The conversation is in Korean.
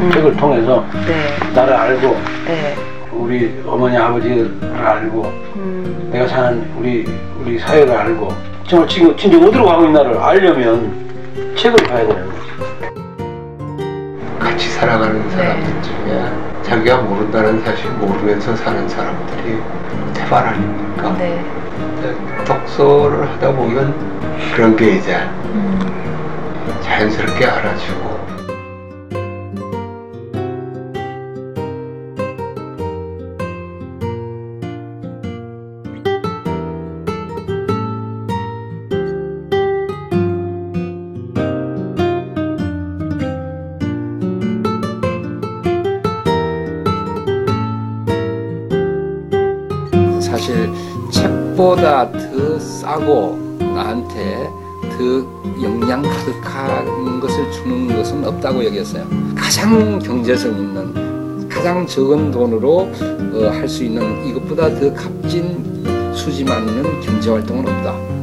음. 책을 통해서 네. 나를 알고 네. 우리 어머니 아버지를 알고 음. 내가 사는 우리 우리 사회를 알고 정말 지금 진짜 어디로 가고 있나를 알려면 책을 봐야 되는 거지. 같이 살아가는 사람들 중에 자기가 모른다는 사실 모르면서 사는 사람들이 태반 아닙니까? 네. 독서를 하다 보면 그런 게 이제 음. 자연스럽게 알아주고 사실 책보다 더 싸고 나한테 더 영양 가득한 것을 주는 것은 없다고 여겼어요. 가장 경제성 있는 가장 적은 돈으로 어, 할 수 있는 이것보다 더 값진 수지만 있는 경제 활동은 없다.